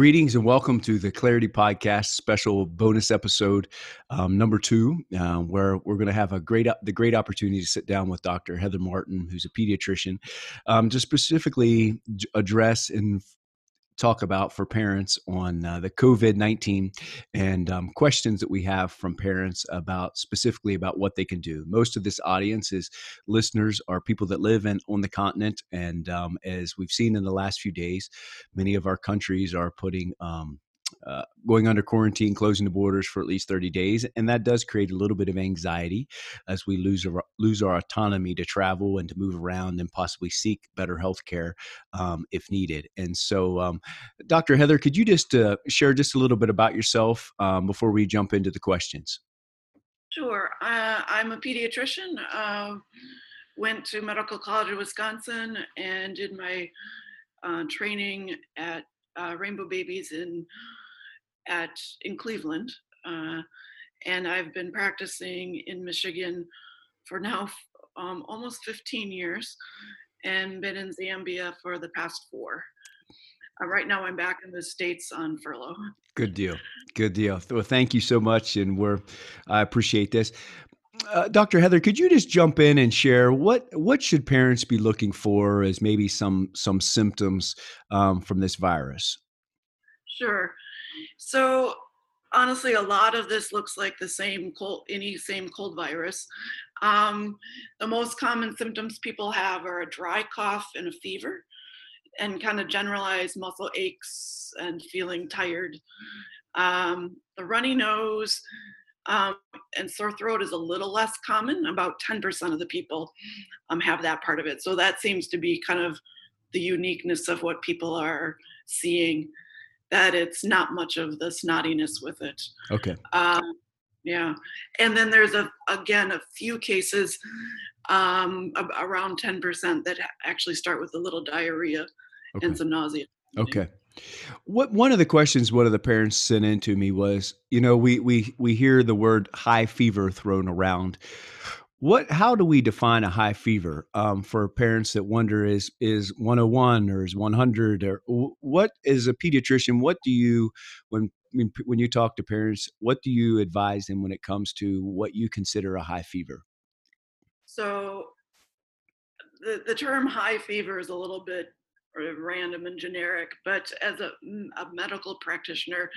Greetings and welcome to the Clarity Podcast special bonus episode um, number two, uh, where we're going to have a great the great opportunity to sit down with Dr. Heather Marten, who's a pediatrician, um, to specifically address and talk about for parents on uh, the COVID 19 and um, questions that we have from parents about specifically about what they can do. Most of this audience is listeners are people that live in, on the continent. And um, as we've seen in the last few days, many of our countries are putting um, uh, going under quarantine, closing the borders for at least 30 days, and that does create a little bit of anxiety as we lose our, lose our autonomy to travel and to move around and possibly seek better health care um, if needed. And so, um, Dr. Heather, could you just uh, share just a little bit about yourself um, before we jump into the questions? Sure. Uh, I'm a pediatrician. Uh, went to Medical College of Wisconsin and did my uh, training at Rainbow Babies in at in Cleveland, uh, and I've been practicing in Michigan for now um, almost 15 years, and been in Zambia for the past four. Uh, right now, I'm back in the states on furlough. Good deal. Good deal. Well, thank you so much, and we're I appreciate this. Uh, Dr. Heather, could you just jump in and share what what should parents be looking for as maybe some some symptoms um, from this virus? Sure. So honestly, a lot of this looks like the same cold, any same cold virus. Um, the most common symptoms people have are a dry cough and a fever, and kind of generalized muscle aches and feeling tired. Um, the runny nose um, and sore throat is a little less common. About 10% of the people um, have that part of it. So that seems to be kind of the uniqueness of what people are seeing that it's not much of the snottiness with it. Okay. Um, yeah, and then there's a again a few cases, um, around 10% that actually start with a little diarrhea okay. and some nausea. Okay. What one of the questions one of the parents sent in to me was, you know, we we we hear the word high fever thrown around what how do we define a high fever um, for parents that wonder is is 101 or is 100 or what is a pediatrician what do you when when you talk to parents what do you advise them when it comes to what you consider a high fever? So the, the term high fever is a little bit random and generic but as a, a medical practitioner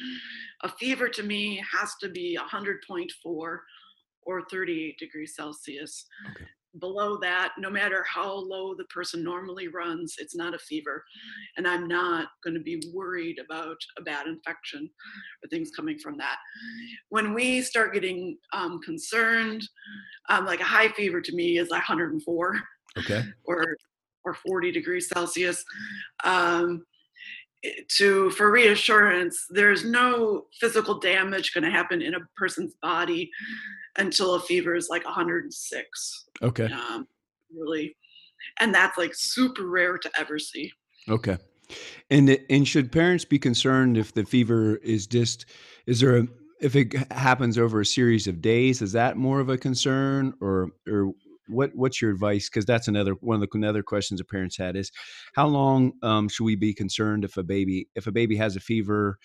a fever to me has to be 100.4 or 38 degrees Celsius. Okay. Below that, no matter how low the person normally runs, it's not a fever. And I'm not going to be worried about a bad infection or things coming from that. When we start getting um, concerned, um, like a high fever to me is 104 okay. or, or 40 degrees Celsius. Um, to for reassurance there's no physical damage going to happen in a person's body until a fever is like 106 okay. Um, really and that's like super rare to ever see. Okay. And and should parents be concerned if the fever is just is there a if it happens over a series of days is that more of a concern or or what what's your advice? Because that's another one of the another questions the parents had is how long um, should we be concerned if a baby if a baby has a fever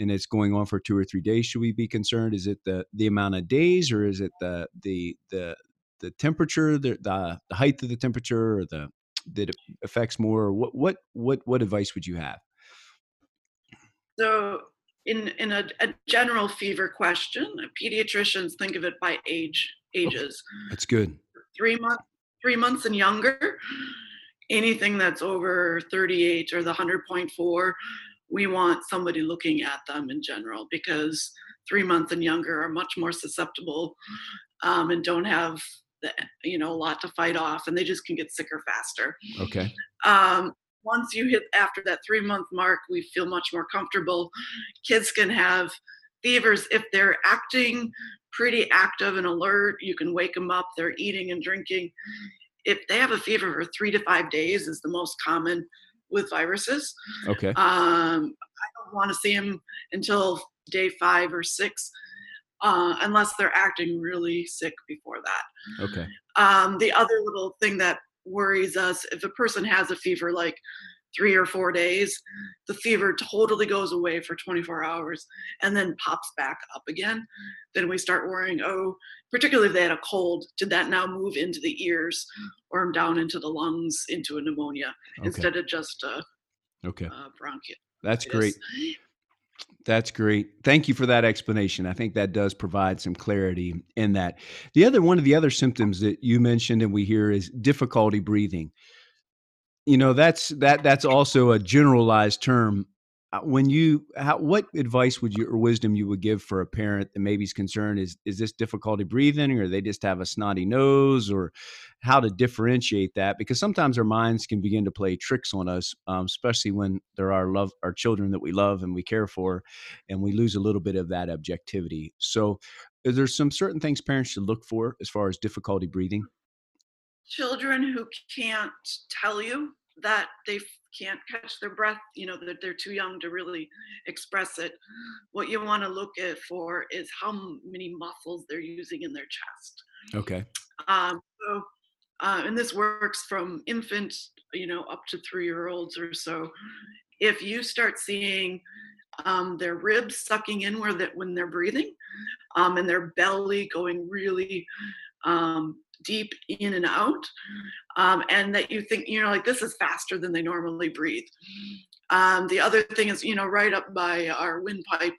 and it's going on for two or three days? Should we be concerned? Is it the the amount of days or is it the the the the temperature, the the, the height of the temperature, or the that it affects more? What what what what advice would you have? So in in a, a general fever question, pediatricians think of it by age oh, ages. Oh, that's good three months three months and younger anything that's over 38 or the 100.4 we want somebody looking at them in general because three months and younger are much more susceptible um, and don't have the, you know a lot to fight off and they just can get sicker faster okay um, once you hit after that three month mark we feel much more comfortable kids can have fevers if they're acting pretty active and alert. You can wake them up. They're eating and drinking. If they have a fever for three to five days, is the most common with viruses. Okay. Um, I don't want to see them until day five or six, uh, unless they're acting really sick before that. Okay. Um, the other little thing that worries us if a person has a fever like three or four days, the fever totally goes away for 24 hours and then pops back up again. Then we start worrying, oh, particularly if they had a cold, did that now move into the ears or down into the lungs into a pneumonia Okay. instead of just a, Okay. bronchitis? That's great. That's great. Thank you for that explanation. I think that does provide some clarity in that. The other one of the other symptoms that you mentioned and we hear is difficulty breathing. You know, that's that that's also a generalized term. Uh, When you how, what advice would you or wisdom you would give for a parent that maybe is concerned is is this difficulty breathing or they just have a snotty nose or how to differentiate that because sometimes our minds can begin to play tricks on us, um, especially when there are love our children that we love and we care for, and we lose a little bit of that objectivity. So, there's some certain things parents should look for as far as difficulty breathing? Children who can't tell you that they can't catch their breath, you know, that they're too young to really express it. What you want to look at for is how many muscles they're using in their chest. Okay. Um, so, uh, and this works from infant, you know, up to three year olds or so. If you start seeing um, their ribs sucking in where that when they're breathing, um, and their belly going really um, deep in and out, um, and that you think you know like this is faster than they normally breathe. Um, the other thing is you know right up by our windpipe,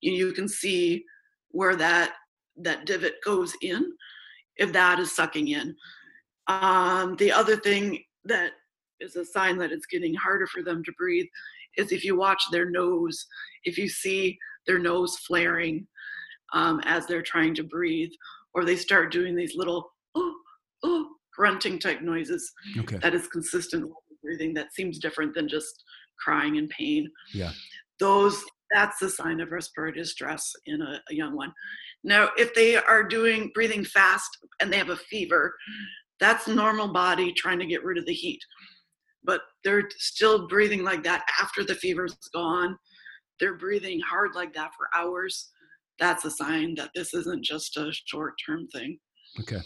you, you can see where that that divot goes in, if that is sucking in. Um, the other thing that is a sign that it's getting harder for them to breathe is if you watch their nose, if you see their nose flaring um, as they're trying to breathe, or they start doing these little oh, oh, grunting type noises Okay. that is consistent with breathing that seems different than just crying in pain. Yeah. Those that's a sign of respiratory distress in a, a young one. Now, if they are doing breathing fast and they have a fever, that's normal body trying to get rid of the heat. But they're still breathing like that after the fever's gone. They're breathing hard like that for hours. That's a sign that this isn't just a short term thing. Okay.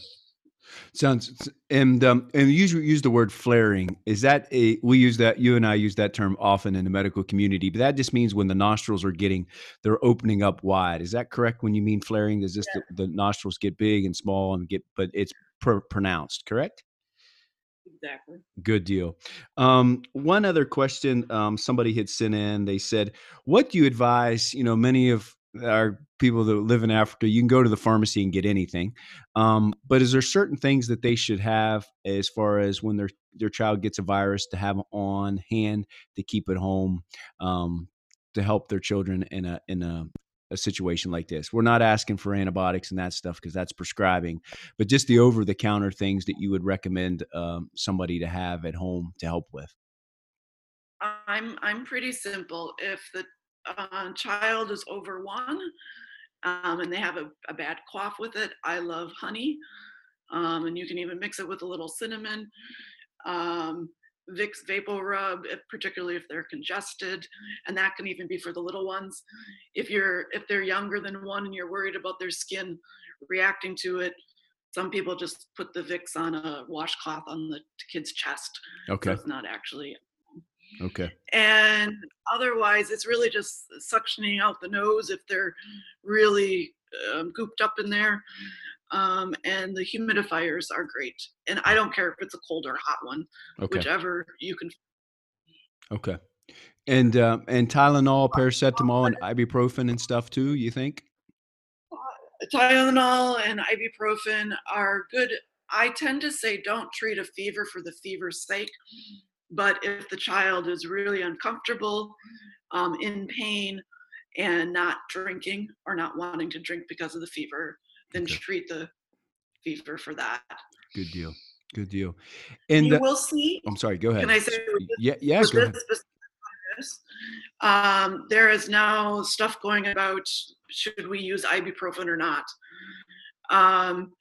Sounds and um, and you use the word flaring. Is that a we use that you and I use that term often in the medical community, but that just means when the nostrils are getting they're opening up wide. Is that correct when you mean flaring? Does this the, the nostrils get big and small and get but it's pr- pronounced, correct? Exactly. Good deal. Um, one other question um, somebody had sent in. They said, "What do you advise?" You know, many of our people that live in Africa, you can go to the pharmacy and get anything. Um, but is there certain things that they should have as far as when their their child gets a virus to have on hand to keep at home um, to help their children in a in a a situation like this. We're not asking for antibiotics and that stuff because that's prescribing, but just the over the counter things that you would recommend um, somebody to have at home to help with. I'm I'm pretty simple. If the uh, child is over one um, and they have a, a bad cough with it, I love honey, um, and you can even mix it with a little cinnamon. Um, Vicks Vapor Rub, if, particularly if they're congested, and that can even be for the little ones. If you're if they're younger than one and you're worried about their skin reacting to it, some people just put the Vicks on a washcloth on the kid's chest, so Okay. it's not actually Okay. and otherwise it's really just suctioning out the nose if they're really um, gooped up in there um, and the humidifiers are great and i don't care if it's a cold or hot one Okay. whichever you can Okay. And um, and Tylenol, paracetamol, and ibuprofen and stuff too. You think? tylenol and ibuprofen are good i tend to say don't treat a fever for the fever's sake but if the child is really uncomfortable um, in pain and not drinking or not wanting to drink because of the fever then Okay. treat the fever for that Good deal. Good deal. And you uh, will see I'm sorry. Go ahead. can i say this, Yeah. Yeah. Go ahead. this specific virus, um, there is now stuff going about should we use ibuprofen or not um,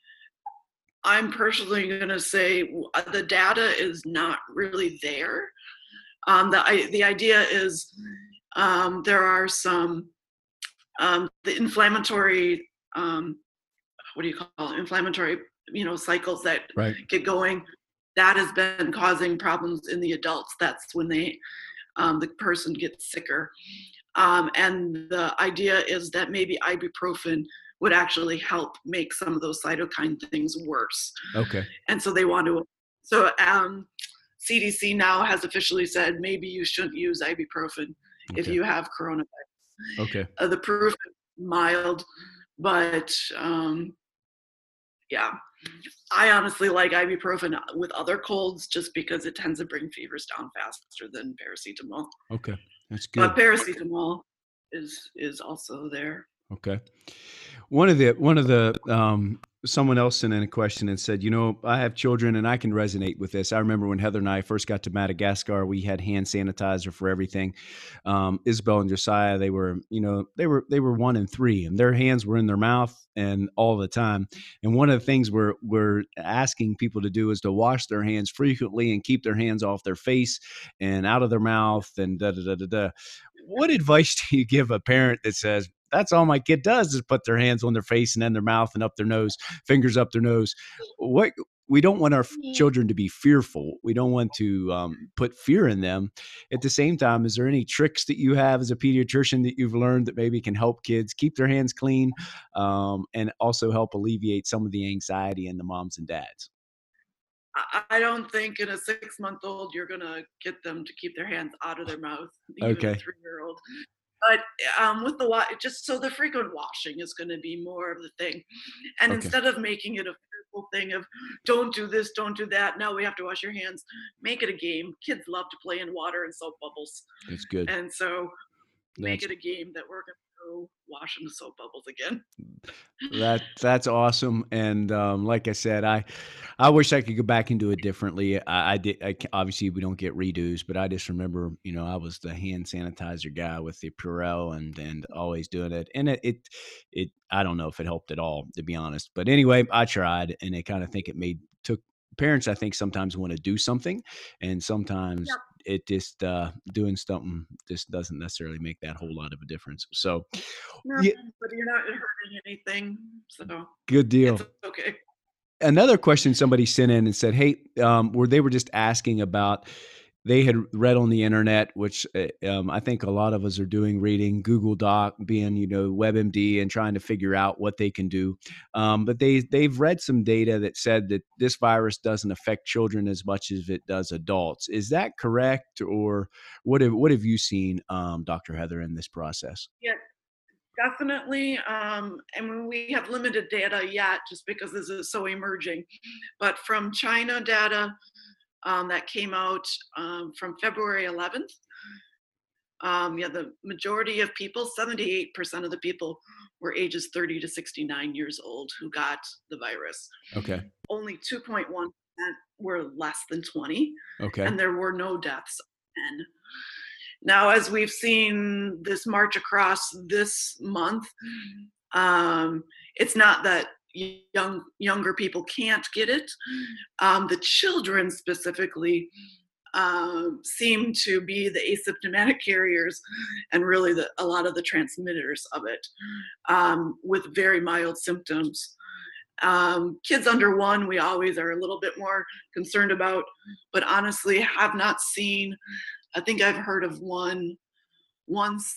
i'm personally going to say uh, the data is not really there um, the, I, the idea is um, there are some um, the inflammatory um, what do you call it inflammatory you know cycles that Right. get going that has been causing problems in the adults. That's when they um, the person gets sicker. Um, and the idea is that maybe ibuprofen would actually help make some of those cytokine things worse. Okay. And so they want to. So um, CDC now has officially said maybe you shouldn't use ibuprofen okay. if you have coronavirus. Okay. Uh, the proof mild, but um, yeah, I honestly like ibuprofen with other colds just because it tends to bring fevers down faster than paracetamol. Okay, that's good. But paracetamol is is also there. Okay. One of the one of the um, someone else sent in a question and said, you know, I have children and I can resonate with this. I remember when Heather and I first got to Madagascar, we had hand sanitizer for everything. Um, Isabel and Josiah, they were, you know, they were they were one and three, and their hands were in their mouth and all the time. And one of the things we're we're asking people to do is to wash their hands frequently and keep their hands off their face and out of their mouth and da da da da da. What advice do you give a parent that says, that's all my kid does is put their hands on their face and then their mouth and up their nose, fingers up their nose. What we don't want our children to be fearful. We don't want to um, put fear in them. At the same time, is there any tricks that you have as a pediatrician that you've learned that maybe can help kids keep their hands clean um, and also help alleviate some of the anxiety in the moms and dads? I don't think in a six month old you're gonna get them to keep their hands out of their mouth. okay. three year old but um, with the wash, just so the frequent washing is going to be more of the thing. And okay. instead of making it a fearful thing of don't do this, don't do that, now we have to wash your hands, make it a game. Kids love to play in water and soap bubbles. It's good. And so make it a game that we're going to washing the soap bubbles again. that that's awesome, and um, like I said, I I wish I could go back and do it differently. I, I did. I, obviously, we don't get redos, but I just remember, you know, I was the hand sanitizer guy with the Purell and and always doing it, and it it, it I don't know if it helped at all, to be honest. But anyway, I tried, and I kind of think it made took parents. I think sometimes want to do something, and sometimes yep it just uh, doing something just doesn't necessarily make that whole lot of a difference. So, no, yeah, but you're not hurting anything. So good deal. okay. Another question somebody sent in and said, "Hey, um, where they were just asking about." They had read on the internet, which uh, um, I think a lot of us are doing, reading Google Doc, being you know WebMD, and trying to figure out what they can do. Um, but they they've read some data that said that this virus doesn't affect children as much as it does adults. Is that correct, or what have what have you seen, um, Dr. Heather, in this process? Yeah, definitely. Um, and we have limited data yet, just because this is so emerging. But from China data um, that came out um, from February 11th. Um, yeah, the majority of people, 78% of the people, were ages 30 to 69 years old who got the virus. Okay. Only 2.1% were less than 20. Okay. And there were no deaths. And now, as we've seen this march across this month, um, it's not that young younger people can't get it. Um, the children specifically um, seem to be the asymptomatic carriers and really the, a lot of the transmitters of it um, with very mild symptoms. Um, kids under one, we always are a little bit more concerned about, but honestly, have not seen. I think I've heard of one, once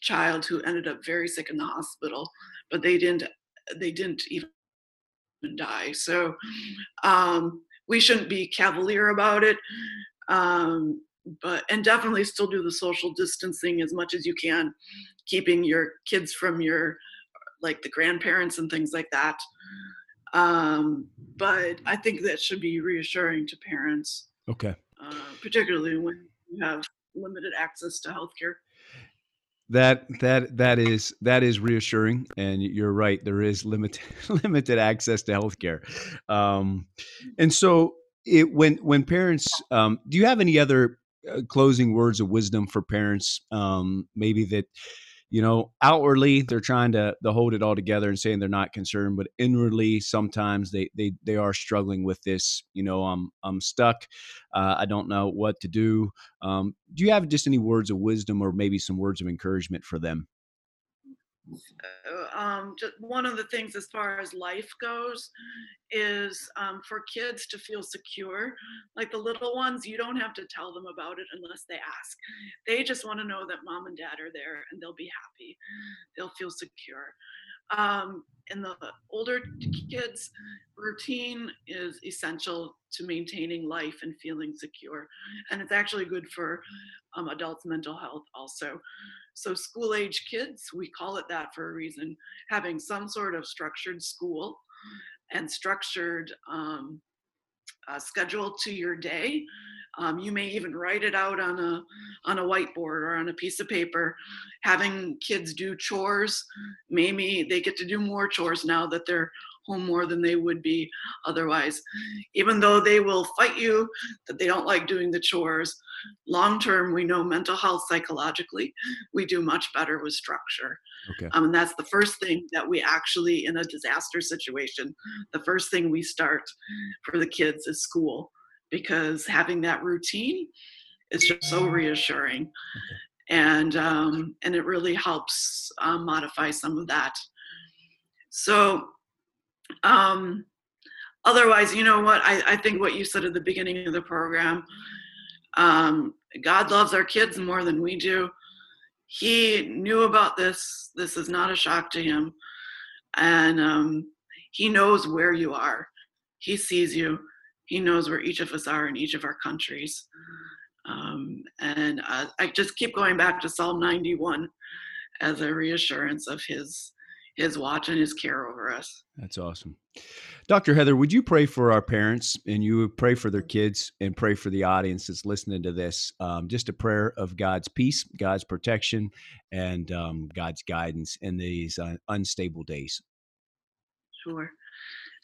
child who ended up very sick in the hospital, but they didn't they didn't even die. So um, we shouldn't be cavalier about it. Um, but and definitely still do the social distancing as much as you can, keeping your kids from your like the grandparents and things like that. Um, but I think that should be reassuring to parents. Okay. Uh, particularly when you have limited access to healthcare that that that is that is reassuring and you're right there is limited limited access to healthcare. Um and so it when when parents um do you have any other uh, closing words of wisdom for parents um maybe that you know, outwardly they're trying to, to hold it all together and saying they're not concerned, but inwardly sometimes they they they are struggling with this. You know, I'm I'm stuck. Uh, I don't know what to do. Um, do you have just any words of wisdom or maybe some words of encouragement for them? Um, just one of the things as far as life goes is um, for kids to feel secure. Like the little ones, you don't have to tell them about it unless they ask. They just want to know that mom and dad are there and they'll be happy. They'll feel secure. Um, in the older kids, routine is essential to maintaining life and feeling secure. And it's actually good for um, adults' mental health also. So, school age kids, we call it that for a reason, having some sort of structured school and structured um, schedule to your day um, you may even write it out on a on a whiteboard or on a piece of paper. Having kids do chores, maybe they get to do more chores now that they're home more than they would be otherwise. Even though they will fight you that they don't like doing the chores, long term, we know mental health psychologically, we do much better with structure. Okay. Um, and that's the first thing that we actually, in a disaster situation, the first thing we start for the kids is school because having that routine is just so reassuring. Okay. And um, and it really helps um, modify some of that. So um, otherwise, you know what? I, I think what you said at the beginning of the program, um, God loves our kids more than we do. He knew about this. This is not a shock to him. And um, he knows where you are. He sees you he knows where each of us are in each of our countries. Um, and uh, I just keep going back to Psalm 91 as a reassurance of his his watch and his care over us. That's awesome. Dr. Heather, would you pray for our parents and you would pray for their kids and pray for the audience that's listening to this? Um, just a prayer of God's peace, God's protection, and um, God's guidance in these uh, unstable days. Sure.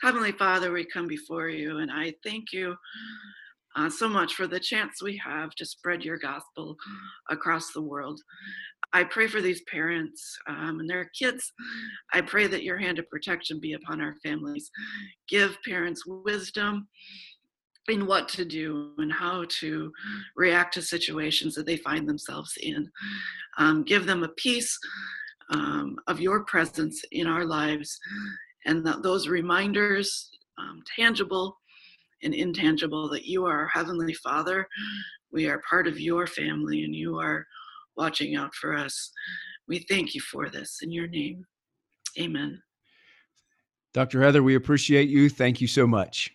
Heavenly Father, we come before you, and I thank you uh, so much for the chance we have to spread your gospel across the world. I pray for these parents um, and their kids. I pray that your hand of protection be upon our families. Give parents wisdom in what to do and how to react to situations that they find themselves in. Um, give them a peace um, of your presence in our lives and that those reminders, um, tangible and intangible, that you are our Heavenly Father. We are part of your family and you are watching out for us. We thank you for this in your name. Amen. Dr. Heather, we appreciate you. Thank you so much.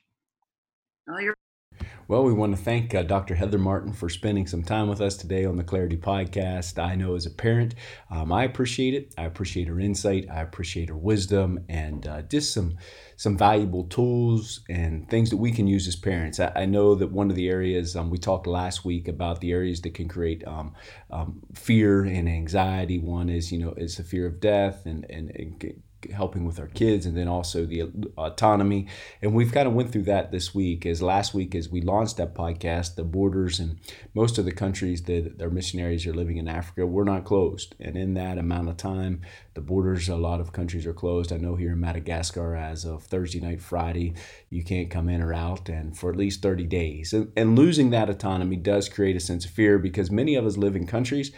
Well, we want to thank uh, Dr. Heather Marten for spending some time with us today on the Clarity Podcast. I know as a parent, um, I appreciate it. I appreciate her insight. I appreciate her wisdom and uh, just some some valuable tools and things that we can use as parents. I, I know that one of the areas um, we talked last week about the areas that can create um, um fear and anxiety. One is you know is the fear of death and and, and helping with our kids and then also the uh, autonomy. And we've kind of went through that this week. As last week as we launched that podcast the borders and most of the countries that their missionaries are living in africa were not closed. And in that amount of time the borders a lot of countries are closed. I know here in madagascar as of thursday night friday you can't come in or out and for at least 30 days. And, and losing that autonomy does create a sense of fear because many of us live in countries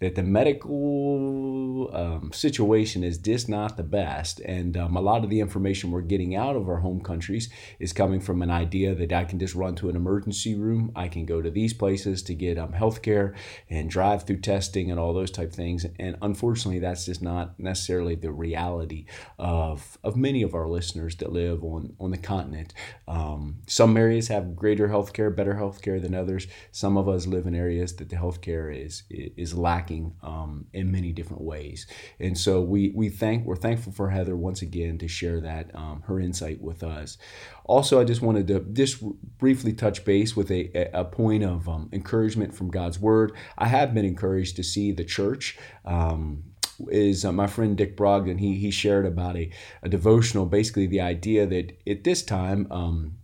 that the medical um, situation is just not the best. And um, a lot of the information we're getting out of our home countries is coming from an idea that I can just run to an emergency room. I can go to these places to get um, health care and drive through testing and all those type things. And unfortunately, that's just not necessarily the reality of, of many of our listeners that live on, on the continent. Um, some areas have greater health care, better health care than others. Some of us live in areas that the health care is, is lacking lacking um, in many different ways. And so we we thank we're thankful for Heather once again to share that um, her insight with us. Also, I just wanted to just briefly touch base with a, a point of um, encouragement from God's Word. I have been encouraged to see the church. Um, is uh, my friend Dick Brogden. He he shared about a, a devotional, basically the idea that at this time um,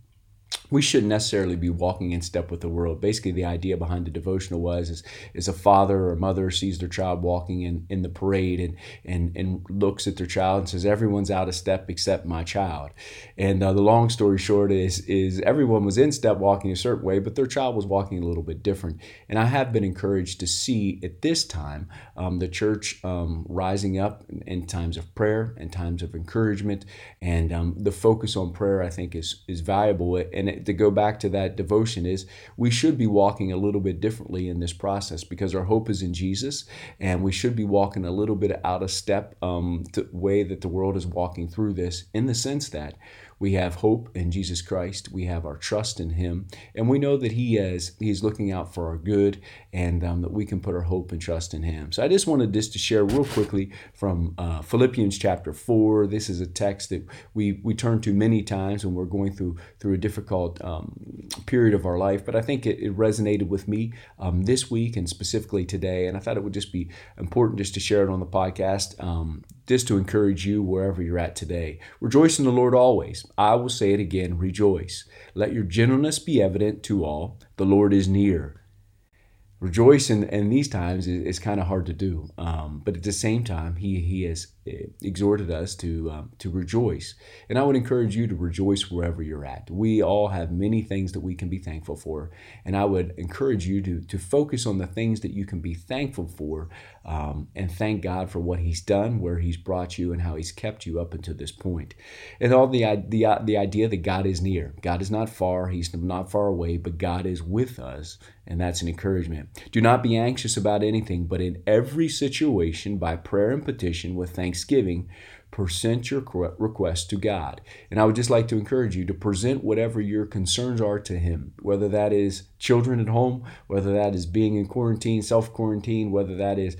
we shouldn't necessarily be walking in step with the world. Basically, the idea behind the devotional was is, is a father or mother sees their child walking in, in the parade and, and, and looks at their child and says, everyone's out of step except my child. And uh, the long story short is, is everyone was in step walking a certain way, but their child was walking a little bit different. And I have been encouraged to see at this time um, the church um, rising up in, in, times of prayer and times of encouragement. And um, the focus on prayer, I think, is, is valuable. And it, to go back to that devotion is we should be walking a little bit differently in this process because our hope is in Jesus and we should be walking a little bit out of step um, the way that the world is walking through this in the sense that we have hope in Jesus Christ. We have our trust in Him, and we know that He is He's looking out for our good, and um, that we can put our hope and trust in Him. So I just wanted just to share real quickly from uh, Philippians chapter four. This is a text that we we turn to many times when we're going through through a difficult um, period of our life, but I think it, it resonated with me um, this week and specifically today, and I thought it would just be important just to share it on the podcast. Um, just to encourage you wherever you're at today. Rejoice in the Lord always. I will say it again rejoice. Let your gentleness be evident to all. The Lord is near rejoice in, in these times is, is kind of hard to do. Um, but at the same time, he, he has eh, exhorted us to, um, to rejoice. And I would encourage you to rejoice wherever you're at. We all have many things that we can be thankful for. And I would encourage you to, to focus on the things that you can be thankful for um, and thank God for what He's done, where He's brought you, and how He's kept you up until this point. And all the, the, the idea that God is near. God is not far, He's not far away, but God is with us and that's an encouragement. Do not be anxious about anything, but in every situation, by prayer and petition with thanksgiving, present your request to God. And I would just like to encourage you to present whatever your concerns are to Him, whether that is children at home, whether that is being in quarantine, self quarantine, whether that is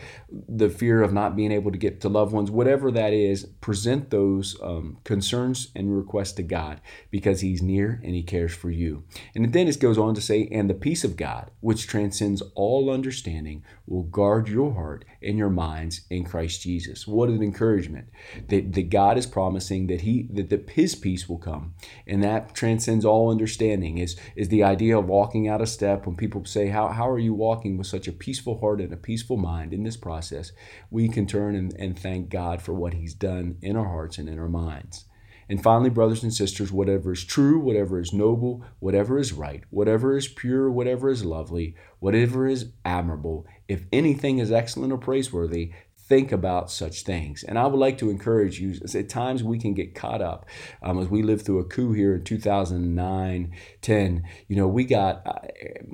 the fear of not being able to get to loved ones, whatever that is, present those um, concerns and requests to God because He's near and He cares for you. And then it goes on to say, and the peace of God, which transcends all understanding, will guard your heart and your minds in Christ Jesus. What an encouragement that, that God is promising that He that, that His peace will come, and that transcends all understanding. Is is the idea of walking out a step when people say, How how are you walking with such a peaceful heart and a peaceful mind in this process? We can turn and, and thank God for what He's done in our hearts and in our minds. And finally, brothers and sisters, whatever is true, whatever is noble, whatever is right, whatever is pure, whatever is lovely, whatever is admirable, if anything is excellent or praiseworthy, think about such things. And I would like to encourage you, at times we can get caught up. Um, as we lived through a coup here in 2009, 10, you know, we got,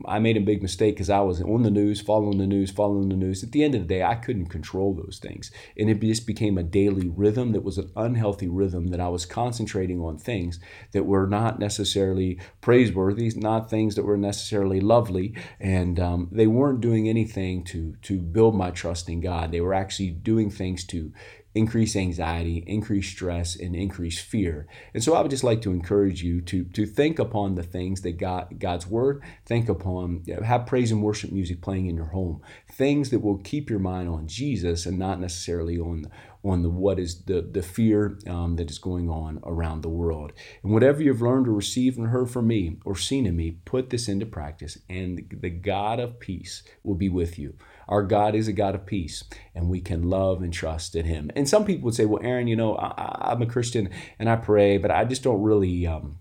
I made a big mistake because I was on the news, following the news, following the news. At the end of the day, I couldn't control those things. And it just became a daily rhythm that was an unhealthy rhythm that I was concentrating on things that were not necessarily praiseworthy, not things that were necessarily lovely. And um, they weren't doing anything to, to build my trust in God. They were actually doing things to increase anxiety, increase stress, and increase fear. And so I would just like to encourage you to, to think upon the things that God, God's word, think upon, have praise and worship music playing in your home, things that will keep your mind on Jesus and not necessarily on, on the what is the, the fear um, that is going on around the world. And whatever you've learned or received and heard from me or seen in me, put this into practice, and the God of peace will be with you. Our God is a God of peace, and we can love and trust in Him. And some people would say, well, Aaron, you know, I, am a Christian and I pray, but I just don't really. Um,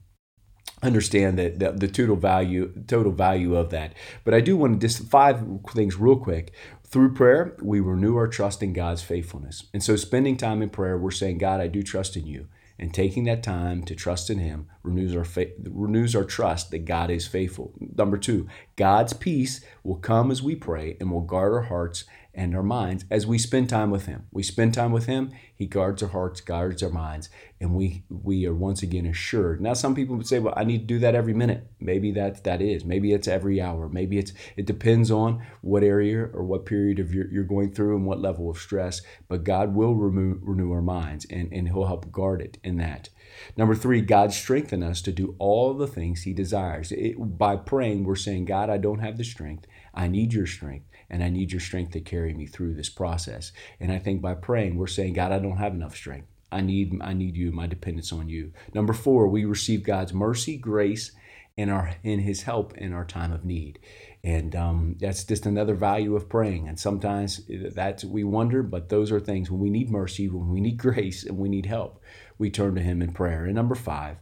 understand that the, the, total value total value of that but i do want to just five things real quick through prayer, we renew our trust in God's faithfulness. And so, spending time in prayer, we're saying, God, I do trust in you. And taking that time to trust in Him renews our faith, renews our trust that God is faithful. Number two, God's peace will come as we pray and will guard our hearts and our minds as we spend time with Him. We spend time with Him, He guards our hearts, guards our minds, and we we are once again assured. Now, some people would say, "Well, I need to do that every minute." Maybe that that is. Maybe it's every hour. Maybe it's it depends on what area or what period of your, you're going through and what level of stress. But God will remove, renew our minds, and and He'll help guard it in that. Number three, God strengthen us to do all the things He desires. It, by praying, we're saying, God, I don't have the strength. I need your strength and I need your strength to carry me through this process. And I think by praying, we're saying, God, I don't have enough strength. I need I need you, my dependence on you. Number 4, we receive God's mercy, grace, and our in his help in our time of need and um, that's just another value of praying and sometimes that's we wonder but those are things when we need mercy when we need grace and we need help we turn to him in prayer and number five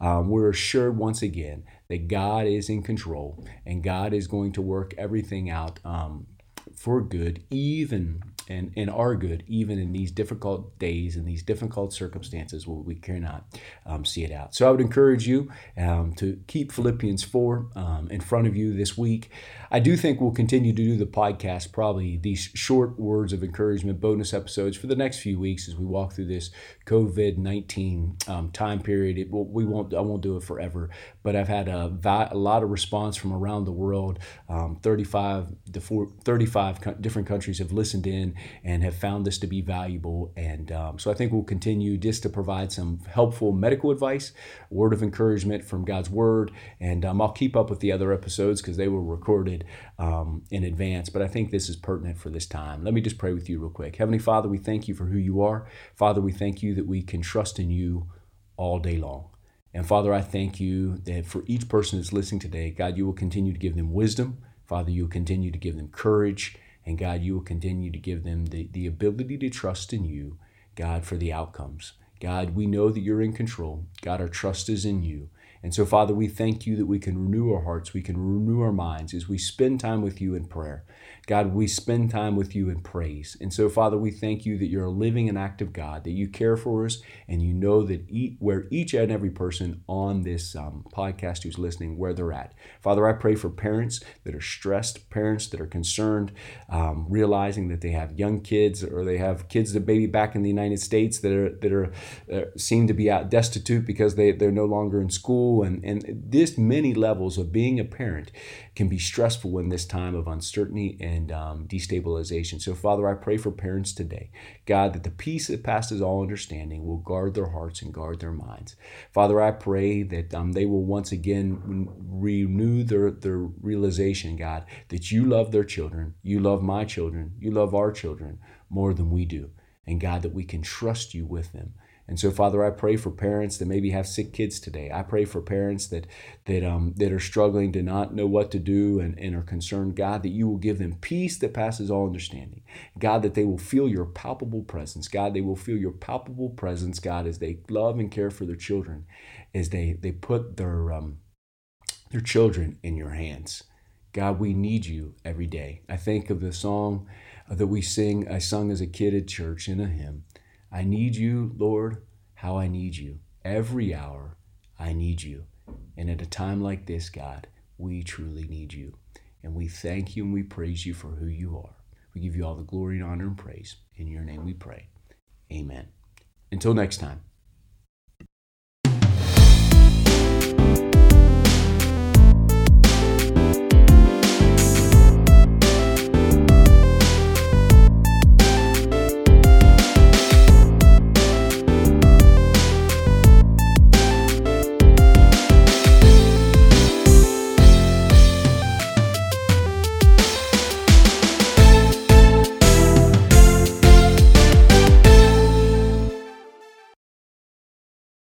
um, we're assured once again that god is in control and god is going to work everything out um, for good even and, and are good even in these difficult days and these difficult circumstances where we cannot um, see it out. So I would encourage you um, to keep Philippians 4 um, in front of you this week. I do think we'll continue to do the podcast, probably these short words of encouragement, bonus episodes for the next few weeks as we walk through this COVID 19 um, time period. It we won't, I won't do it forever, but I've had a, a lot of response from around the world. Um, 35, the four, 35 different countries have listened in and have found this to be valuable. And um, so I think we'll continue just to provide some helpful medical advice, word of encouragement from God's word. And um, I'll keep up with the other episodes because they were recorded um, in advance. But I think this is pertinent for this time. Let me just pray with you real quick. Heavenly Father, we thank you for who you are. Father, we thank you that we can trust in you all day long. And Father, I thank you that for each person that's listening today, God, you will continue to give them wisdom. Father, you will continue to give them courage. And God, you will continue to give them the, the ability to trust in you, God, for the outcomes. God, we know that you're in control. God, our trust is in you. And so, Father, we thank you that we can renew our hearts, we can renew our minds as we spend time with you in prayer. God, we spend time with you in praise. And so, Father, we thank you that you're a living and active God, that you care for us, and you know that where each and every person on this um, podcast who's listening, where they're at. Father, I pray for parents that are stressed, parents that are concerned, um, realizing that they have young kids or they have kids that maybe back in the United States that are that are uh, seem to be out destitute because they they're no longer in school school and, and this many levels of being a parent can be stressful in this time of uncertainty and um, destabilization. So, Father, I pray for parents today, God, that the peace that passes all understanding will guard their hearts and guard their minds. Father, I pray that um, they will once again renew their, their realization, God, that you love their children, you love my children, you love our children more than we do. And God, that we can trust you with them. And so, Father, I pray for parents that maybe have sick kids today. I pray for parents that that um, that are struggling to not know what to do and, and are concerned, God, that you will give them peace that passes all understanding. God, that they will feel your palpable presence. God, they will feel your palpable presence, God, as they love and care for their children, as they they put their um, their children in your hands. God, we need you every day. I think of the song that we sing, I sung as a kid at church in a hymn. I need you, Lord, how I need you. Every hour, I need you. And at a time like this, God, we truly need you. And we thank you and we praise you for who you are. We give you all the glory and honor and praise. In your name we pray. Amen. Until next time.